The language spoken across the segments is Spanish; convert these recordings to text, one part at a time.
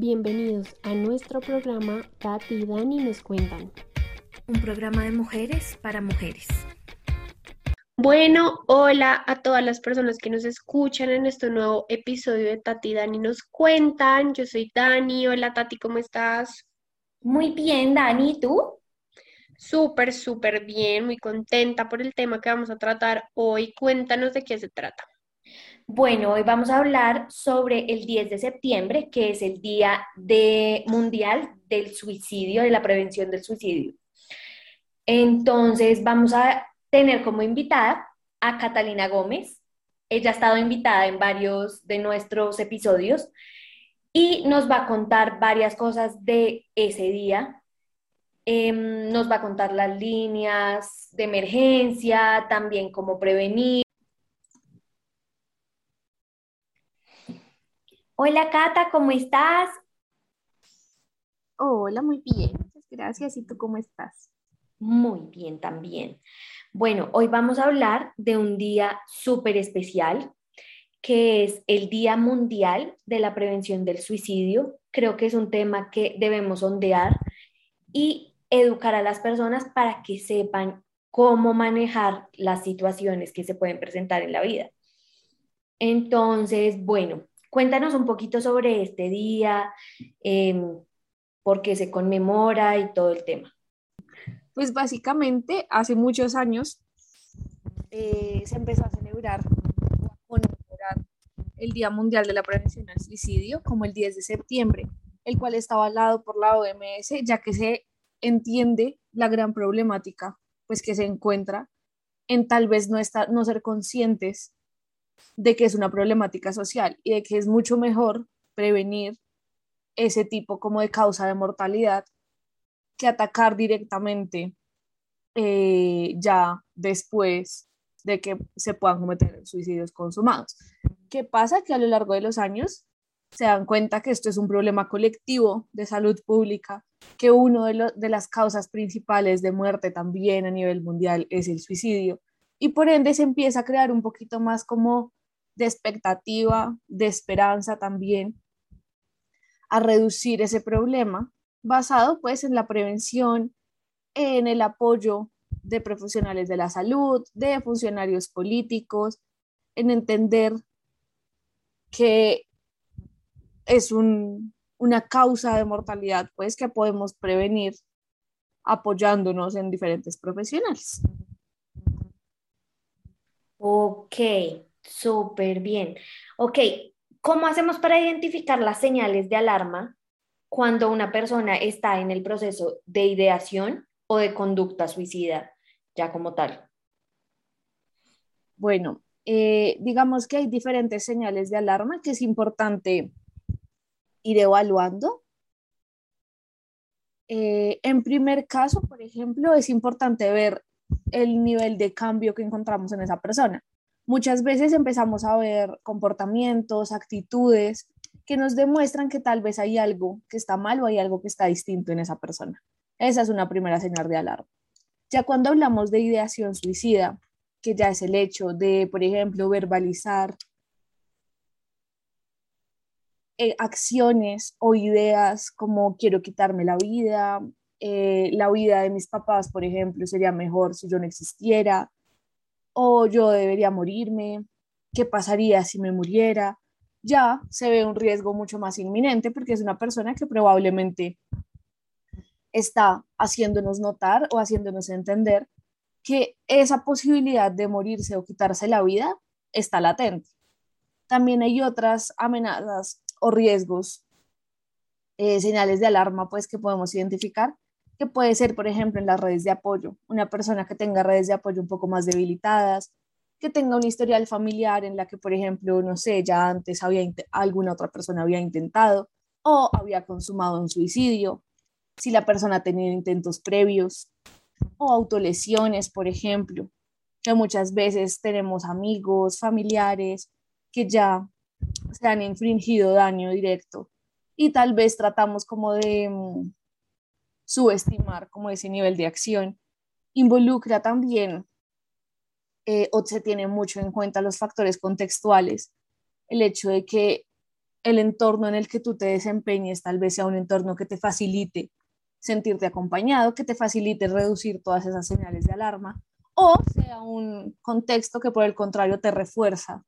Bienvenidos a nuestro programa Tati y Dani nos cuentan. Un programa de mujeres para mujeres. Bueno, hola a todas las personas que nos escuchan en este nuevo episodio de Tati y Dani nos cuentan. Yo soy Dani. Hola Tati, ¿cómo estás? Muy bien, Dani, ¿y tú? Súper, súper bien, muy contenta por el tema que vamos a tratar hoy. Cuéntanos de qué se trata. Bueno, hoy vamos a hablar sobre el 10 de septiembre, que es el Día Mundial del Suicidio, de la prevención del suicidio. Entonces, vamos a tener como invitada a Catalina Gómez. Ella ha estado invitada en varios de nuestros episodios y nos va a contar varias cosas de ese día. Em, nos va a contar las líneas de emergencia, también cómo prevenir. Hola Cata, ¿cómo estás? Hola, muy bien, muchas gracias. ¿Y tú cómo estás? Muy bien también. Bueno, hoy vamos a hablar de un día súper especial, que es el Día Mundial de la Prevención del Suicidio. Creo que es un tema que debemos ondear y educar a las personas para que sepan cómo manejar las situaciones que se pueden presentar en la vida. Entonces, bueno, Cuéntanos un poquito sobre este día, em, por qué se conmemora y todo el tema. Pues básicamente hace muchos años eh, se empezó a celebrar el Día Mundial de la Prevención del Suicidio como el 10 de septiembre, el cual está avalado por la OMS, ya que se entiende la gran problemática pues que se encuentra en tal vez no, estar, no ser conscientes de que es una problemática social y de que es mucho mejor prevenir ese tipo como de causa de mortalidad que atacar directamente eh, ya después de que se puedan cometer suicidios consumados. ¿Qué pasa? Que a lo largo de los años se dan cuenta que esto es un problema colectivo de salud pública, que uno de, de las causas principales de muerte también a nivel mundial es el suicidio, y por ende se empieza a crear un poquito más como de expectativa, de esperanza también, a reducir ese problema, basado pues en la prevención, en el apoyo de profesionales de la salud, de funcionarios políticos, en entender que es una causa de mortalidad pues que podemos prevenir apoyándonos en diferentes profesionales. Ok, súper bien. Ok, ¿cómo hacemos para identificar las señales de alarma cuando una persona está en el proceso de ideación o de conducta suicida, ya como tal? Bueno, eh, digamos que hay diferentes señales de alarma que es importante ir evaluando. Eh, en primer caso, por ejemplo, es importante ver el nivel de cambio que encontramos en esa persona. Muchas veces empezamos a ver comportamientos, actitudes que nos demuestran que tal vez hay algo que está mal o hay algo que está distinto en esa persona. Esa es una primera señal de alarma. Ya cuando hablamos de ideación suicida, que ya es el hecho de, por ejemplo, verbalizar eh, acciones o ideas como quiero quitarme la vida, eh, la vida de mis papás, por ejemplo, sería mejor si yo no existiera, o yo debería morirme, qué pasaría si me muriera, ya se ve un riesgo mucho más inminente porque es una persona que probablemente está haciéndonos notar o haciéndonos entender que esa posibilidad de morirse o quitarse la vida está latente. También hay otras amenazas o riesgos, eh, señales de alarma, pues que podemos identificar que puede ser, por ejemplo, en las redes de apoyo, una persona que tenga redes de apoyo un poco más debilitadas, que tenga un historial familiar en la que, por ejemplo, no sé, ya antes había alguna otra persona había intentado o había consumado un suicidio, si la persona ha tenido intentos previos o autolesiones, por ejemplo, que muchas veces tenemos amigos, familiares que ya se han infringido daño directo y tal vez tratamos como de mm, subestimar como ese nivel de acción. Involucra también eh, o se tiene mucho en cuenta los factores contextuales, el hecho de que el entorno en el que tú te desempeñes tal vez sea un entorno que te facilite sentirte acompañado, que te facilite reducir todas esas señales de alarma, o sea un contexto que por el contrario te refuerza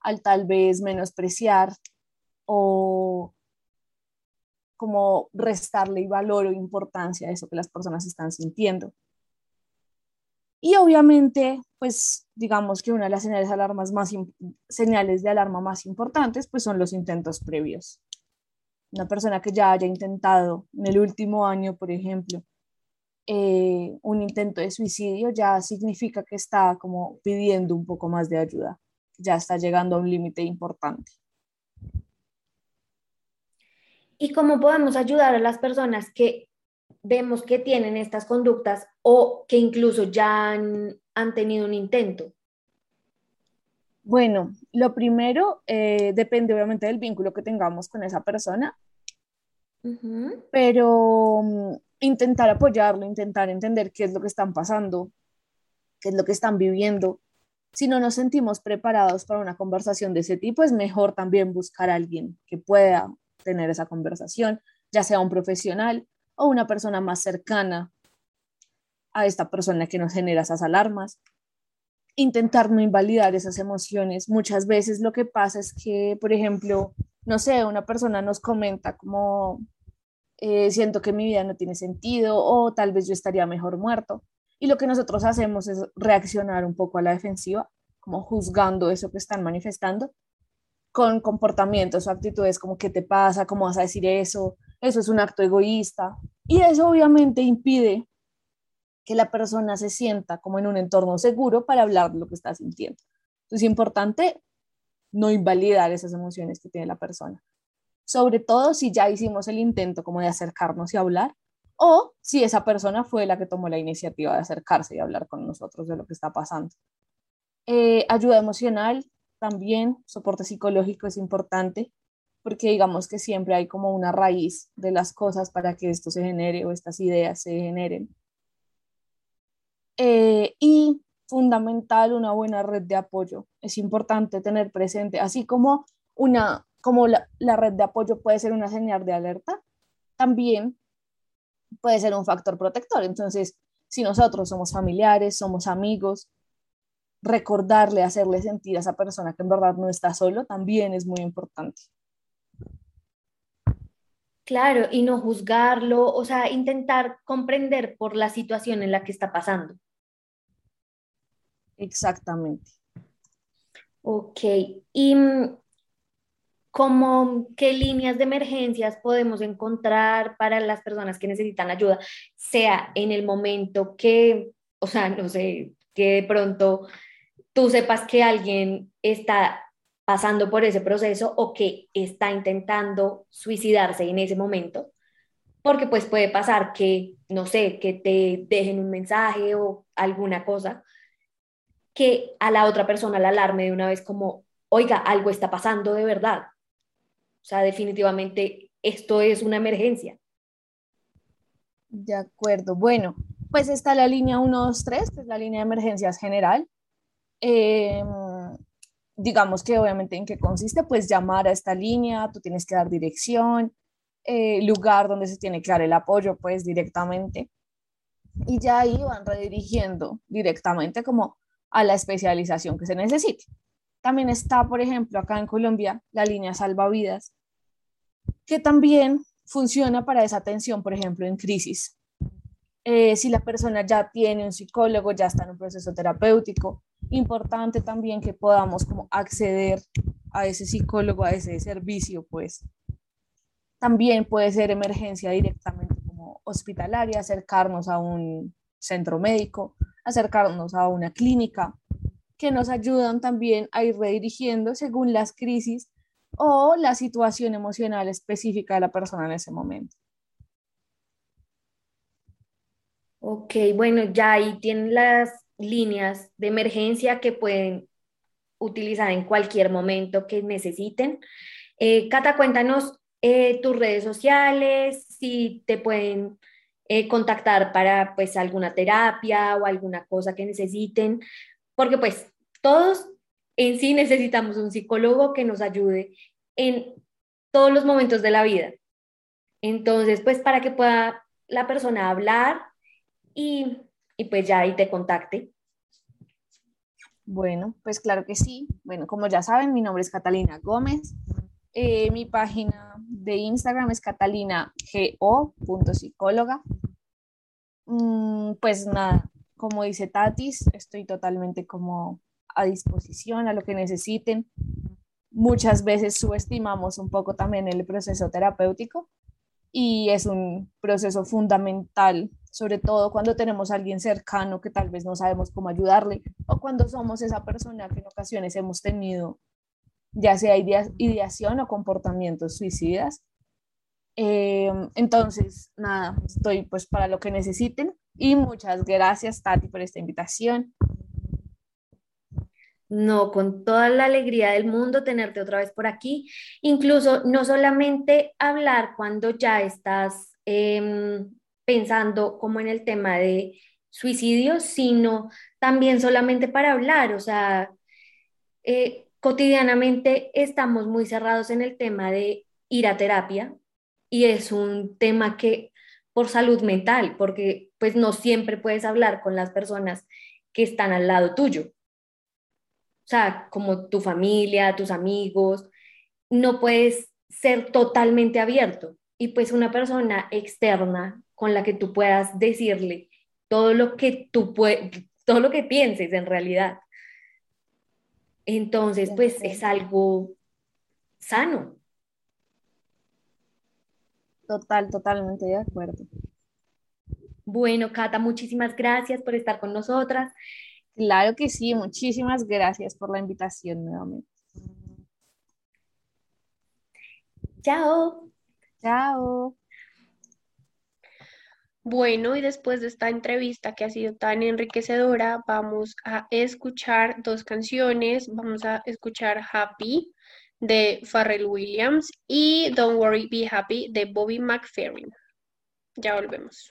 al tal vez menospreciar o como restarle valor o importancia a eso que las personas están sintiendo. Y obviamente, pues digamos que una de las señales de, alarmas más señales de alarma más importantes pues son los intentos previos. Una persona que ya haya intentado en el último año, por ejemplo, eh, un intento de suicidio, ya significa que está como pidiendo un poco más de ayuda, ya está llegando a un límite importante. ¿Y cómo podemos ayudar a las personas que vemos que tienen estas conductas o que incluso ya han, tenido un intento? Bueno, lo primero eh, depende obviamente del vínculo que tengamos con esa persona, pero mm, intentar apoyarlo, intentar entender qué es lo que están pasando, qué es lo que están viviendo. Si no nos sentimos preparados para una conversación de ese tipo, es mejor también buscar a alguien que pueda tener esa conversación, ya sea un profesional o una persona más cercana a esta persona que nos genera esas alarmas. Intentar no invalidar esas emociones. Muchas veces lo que pasa es que, por ejemplo, no sé, una persona nos comenta como, eh, siento que mi vida no tiene sentido o tal vez yo estaría mejor muerto. Y lo que nosotros hacemos es reaccionar un poco a la defensiva, como juzgando eso que están manifestando con comportamientos o actitudes como ¿qué te pasa? ¿Cómo vas a decir eso? Eso es un acto egoísta. Y eso obviamente impide que la persona se sienta como en un entorno seguro para hablar de lo que está sintiendo. Entonces es importante no invalidar esas emociones que tiene la persona. Sobre todo si ya hicimos el intento como de acercarnos y hablar, o si esa persona fue la que tomó la iniciativa de acercarse y hablar con nosotros de lo que está pasando. Eh, ayuda emocional, también, soporte psicológico es importante, porque digamos que siempre hay como una raíz de las cosas para que esto se genere o estas ideas se generen. Eh, y fundamental una buena red de apoyo. Es importante tener presente, así como una como la, la red de apoyo puede ser una señal de alerta, también puede ser un factor protector. Entonces, si nosotros somos familiares, somos amigos, recordarle, hacerle sentir a esa persona que en verdad no está solo, también es muy importante. Claro, y no juzgarlo, o sea, intentar comprender por la situación en la que está pasando. Exactamente. Ok, y mm, ¿cómo qué líneas de emergencias podemos encontrar para las personas que necesitan ayuda, sea en el momento que, o sea, no sé, que de pronto tú sepas que alguien está pasando por ese proceso o que está intentando suicidarse en ese momento, porque pues puede pasar que, no sé, que te dejen un mensaje o alguna cosa que a la otra persona la alarme de una vez como, oiga, algo está pasando de verdad. O sea, definitivamente esto es una emergencia. De acuerdo. Bueno, pues está la línea 123, que es la línea de emergencias general. Em, digamos que obviamente en qué consiste, pues llamar a esta línea, tú tienes que dar dirección, eh, lugar donde se tiene que dar el apoyo, pues directamente. Y ya ahí van redirigiendo directamente como a la especialización que se necesite. También está, por ejemplo, acá en Colombia, la línea salvavidas, que también funciona para esa atención, por ejemplo, en crisis. Eh, si la persona ya tiene un psicólogo, ya está en un proceso terapéutico, importante también que podamos como acceder a ese psicólogo, a ese servicio, pues. También puede ser emergencia directamente como hospitalaria, acercarnos a un centro médico, acercarnos a una clínica, que nos ayudan también a ir redirigiendo según las crisis o la situación emocional específica de la persona en ese momento. Ok, bueno, ya ahí tienen las líneas de emergencia que pueden utilizar en cualquier momento que necesiten. Eh, Cata, cuéntanos eh, tus redes sociales, si te pueden eh, contactar para pues alguna terapia o alguna cosa que necesiten, porque pues todos en sí necesitamos un psicólogo que nos ayude en todos los momentos de la vida. Entonces, pues para que pueda la persona hablar y, y pues ya ahí te contacte. Bueno, pues claro que sí. Bueno, como ya saben, mi nombre es Catalina Gómez. Eh, mi página de Instagram es catalinago.psicóloga. Mm, pues nada, como dice Tatis, estoy totalmente como a disposición a lo que necesiten. Muchas veces subestimamos un poco también el proceso terapéutico y es un proceso fundamental, sobre todo cuando tenemos a alguien cercano que tal vez no sabemos cómo ayudarle o cuando somos esa persona que en ocasiones hemos tenido ya sea ideación o comportamientos suicidas. Eh, entonces, nada, estoy pues para lo que necesiten y muchas gracias Tati por esta invitación. No, con toda la alegría del mundo tenerte otra vez por aquí. Incluso no solamente hablar cuando ya estás em, pensando como en el tema de suicidio, sino también solamente para hablar. O sea, eh, cotidianamente estamos muy cerrados en el tema de ir a terapia y es un tema que por salud mental, porque pues no siempre puedes hablar con las personas que están al lado tuyo o sea, como tu familia, tus amigos, no puedes ser totalmente abierto. Y pues una persona externa con la que tú puedas decirle todo lo que tú todo lo que pienses en realidad. Entonces, pues es algo sano. Total, totalmente de acuerdo. Bueno, Cata, muchísimas gracias por estar con nosotras. Claro que sí, muchísimas gracias por la invitación nuevamente. Chao. Chao. Bueno, y después de esta entrevista que ha sido tan enriquecedora, vamos a escuchar dos canciones. Vamos a escuchar Happy de Pharrell Williams y Don't Worry, Be Happy de Bobby McFerrin. Ya volvemos.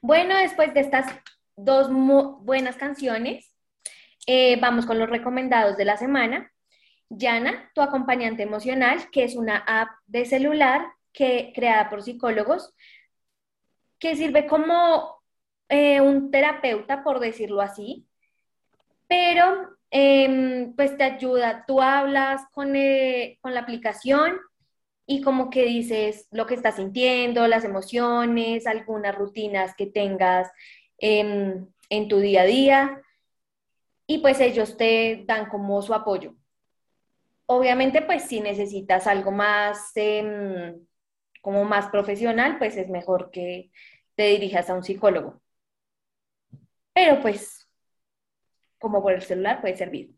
Bueno, después de estas dos buenas canciones, eh, vamos con los recomendados de la semana. Yana, tu acompañante emocional, que es una app de celular que, creada por psicólogos, que sirve como eh, un terapeuta, por decirlo así, pero Em, pues te ayuda, tú hablas eh, con, la aplicación y como que dices lo que estás sintiendo, las emociones, algunas rutinas que tengas en tu día a día. y pues ellos te dan como su apoyo. Obviamente, pues si necesitas algo más, em, como más profesional, pues es mejor que te dirijas a un psicólogo. Pero pues, como por el celular puede servir.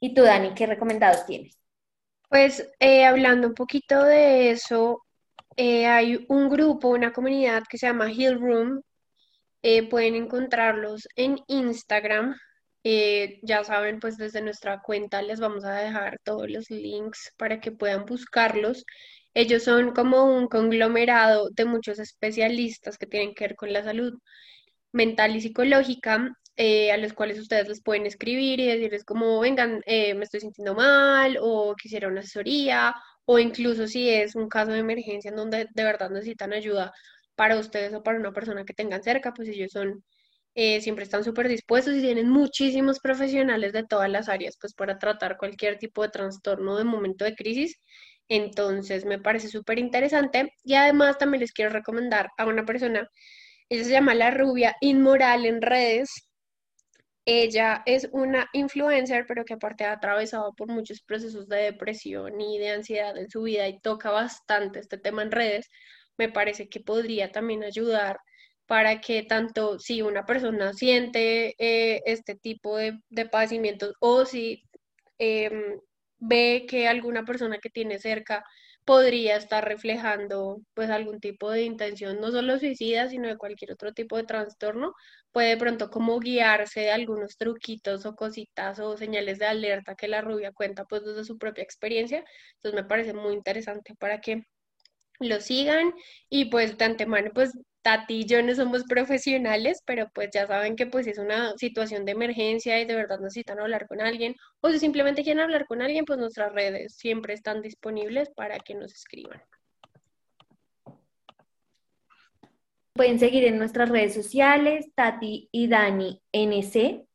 ¿Y tú, Dani, qué recomendados tienes? Pues eh, hablando un poquito de eso, eh, hay un grupo, una comunidad que se llama Hill Room. Eh, pueden encontrarlos en Instagram. ya saben, pues desde nuestra cuenta les vamos a dejar todos los links para que puedan buscarlos. Ellos son como un conglomerado de muchos especialistas que tienen que ver con la salud mental y psicológica, eh, a los cuales ustedes les pueden escribir y decirles como, vengan, eh, me estoy sintiendo mal o quisiera una asesoría o incluso si es un caso de emergencia en donde de verdad necesitan ayuda para ustedes o para una persona que tengan cerca, pues ellos son, eh, siempre están súper dispuestos y tienen muchísimos profesionales de todas las áreas, pues para tratar cualquier tipo de trastorno de momento de crisis. Entonces me parece súper interesante y además también les quiero recomendar a una persona, ella se llama La Rubia Inmoral en redes. Ella es una influencer, pero que aparte ha atravesado por muchos procesos de depresión y de ansiedad en su vida y toca bastante este tema en redes. Me parece que podría también ayudar para que tanto si una persona siente eh, este tipo de, padecimientos o si em, ve que alguna persona que tiene cerca podría estar reflejando pues algún tipo de intención, no solo suicida, sino de cualquier otro tipo de trastorno, puede de pronto como guiarse de algunos truquitos o cositas o señales de alerta que la rubia cuenta pues desde su propia experiencia. Entonces me parece muy interesante para que lo sigan y pues de antemano pues Tati y yo no somos profesionales, pero pues ya saben que pues es una situación de emergencia y de verdad necesitan hablar con alguien o si simplemente quieren hablar con alguien, pues nuestras redes siempre están disponibles para que nos escriban. Pueden seguir en nuestras redes sociales, Tati y Dani NC,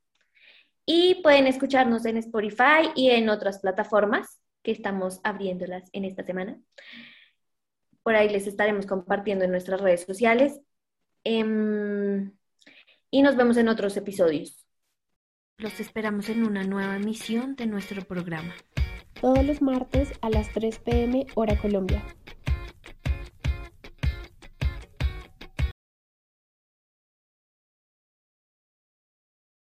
y pueden escucharnos en Spotify y en otras plataformas que estamos abriéndolas en esta semana. Por ahí les estaremos compartiendo en nuestras redes sociales. Em, y nos vemos en otros episodios. Los esperamos en una nueva emisión de nuestro programa. Todos los martes a las 3 pm hora Colombia.